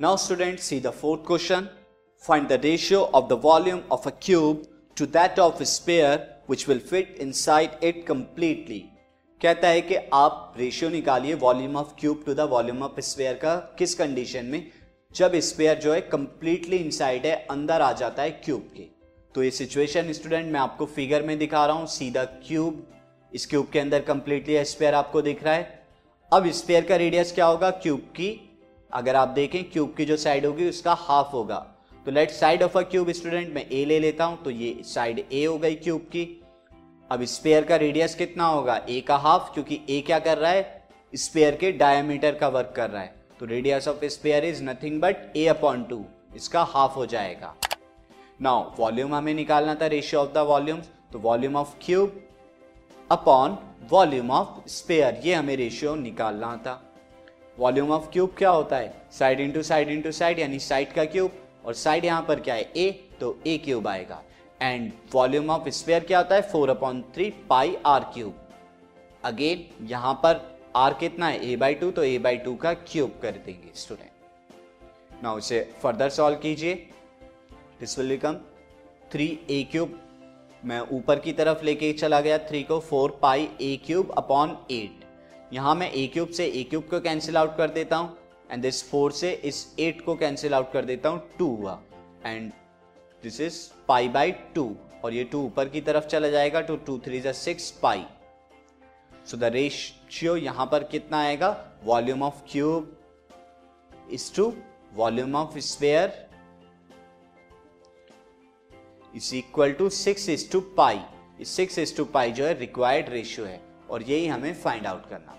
Now, students, see the fourth question. Find the ratio of the volume of a cube to that of a sphere, which will fit inside it completely. कहता है कि आप ratio निकालिए volume of cube to the volume of sphere का किस condition में? जब spare जो है कंप्लीटली इनसाइड है, अंदर आ जाता है क्यूब के। तो ये सिचुएशन स्टूडेंट मैं आपको फिगर में दिखा रहा हूँ। सीधा क्यूब इस क्यूब के अंदर कंप्लीटली स्पेयर आपको दिख रहा है। अब स्पेयर का रेडियस क्या होगा? क्यूब की अगर आप देखें क्यूब की जो साइड होगी, उसका हाफ़ होगा। तो let side of a cube student मैं ए ले लेता हूँ तो ये साइड ए हो गई क्यूब की। अब स्पेयर का रेडियस कितना होगा? ए का हाफ़ क्योंकि ए क्या कर रहा है? स्पेयर के डायमीटर का वर्क कर रहा है। तो radius of sphere is nothing but a upon two इसका हाफ़ हो जाएगा। नाउ वॉल्यूम हमें निकालना था रेशियो ऑफ़ द वॉल्यूम तो volume of cube upon volume of sphere ये हमें रेशियो निकालना था। वॉल्यूम ऑफ़ क्यूब क्या होता है? Side into side into side यानी साइड का क्यूब और साइड यहाँ पर क्या है? ए तो ए क्यूब आएगा। एंड वॉल्यूम ऑफ़ स्पेयर क्या होता है? Four upon three pi r cube again यहाँ पर आर कितना है? ए बाई टू तो ए बाई टू का क्यूब कर देंगे स्टूडेंट नाउ इसे फर्दर सॉल्व कीजिए। This will become three a cube मैं ऊपर की तरफ़ लेके चला गया। थ्री को four pi a cube upon eight यहाँ मैं ए क्यूब से ए क्यूब को कैंसिल आउट कर देता हूँ एंड दिस फोर से इस एट को कैंसिल आउट कर देता हूँ टू हुआ। And this is pi by two और ये टू ऊपर की तरफ़ चला जाएगा टू टू थ्री जा six pi so the ratio यहाँ पर कितना आएगा? Volume of cube is to volume of sphere is equal to six is to pi six is to pi जो है रिक्वायर्ड रेशियो है, और यही हमें फाइंड आउट करना।